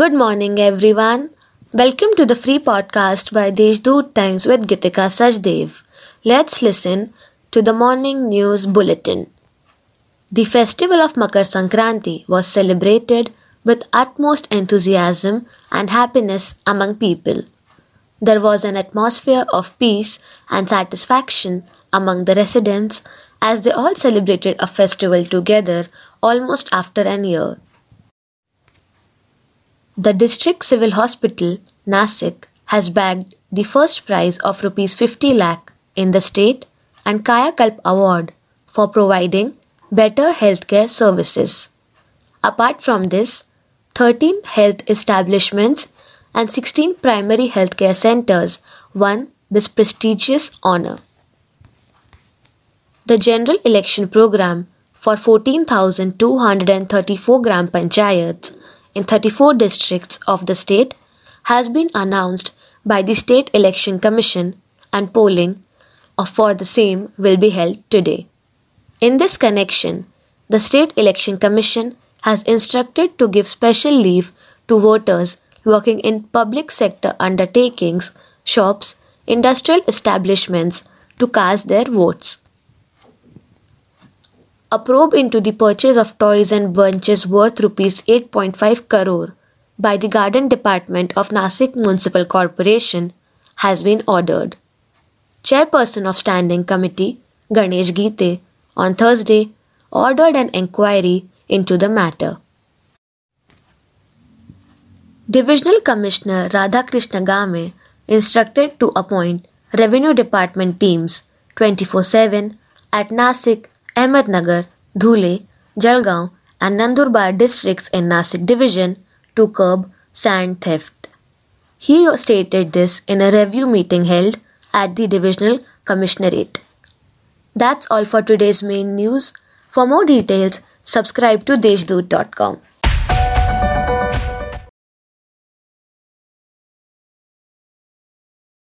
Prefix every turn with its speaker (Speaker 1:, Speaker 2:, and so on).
Speaker 1: Good morning, everyone. Welcome to the free podcast by Deshdoot Times with Gitika Sajdev. Let's listen to the morning news bulletin. The festival of Makar Sankranti was celebrated with utmost enthusiasm and happiness among people. There was an atmosphere of peace and satisfaction among the residents as they all celebrated a festival together almost after an year. The District Civil Hospital, Nasik, has bagged the first prize of Rs 50 lakh in the state and Kaya Kalp Award for providing better healthcare services. Apart from this, 13 health establishments and 16 primary healthcare centers won this prestigious honor. The general election program for 14,234 gram panchayats in 34 districts of the state has been announced by the State Election Commission and polling for the same will be held today. In this connection, the State Election Commission has instructed to give special leave to voters working in public sector undertakings, shops, industrial establishments to cast their votes. A probe into the purchase of toys and bunches worth rupees 8.5 crore by the Garden Department of Nasik Municipal Corporation has been ordered. Chairperson of Standing Committee Ganesh Gite on Thursday ordered an inquiry into the matter. Divisional Commissioner Radhakrishna Game instructed to appoint Revenue Department teams 24 7 at Nasik, Ahmednagar, Dhule, Jalgaon, and Nandurbar districts in Nasik division to curb sand theft. He stated this in a review meeting held at the Divisional Commissionerate. That's all for today's main news. For more details, subscribe to deshdoot.com.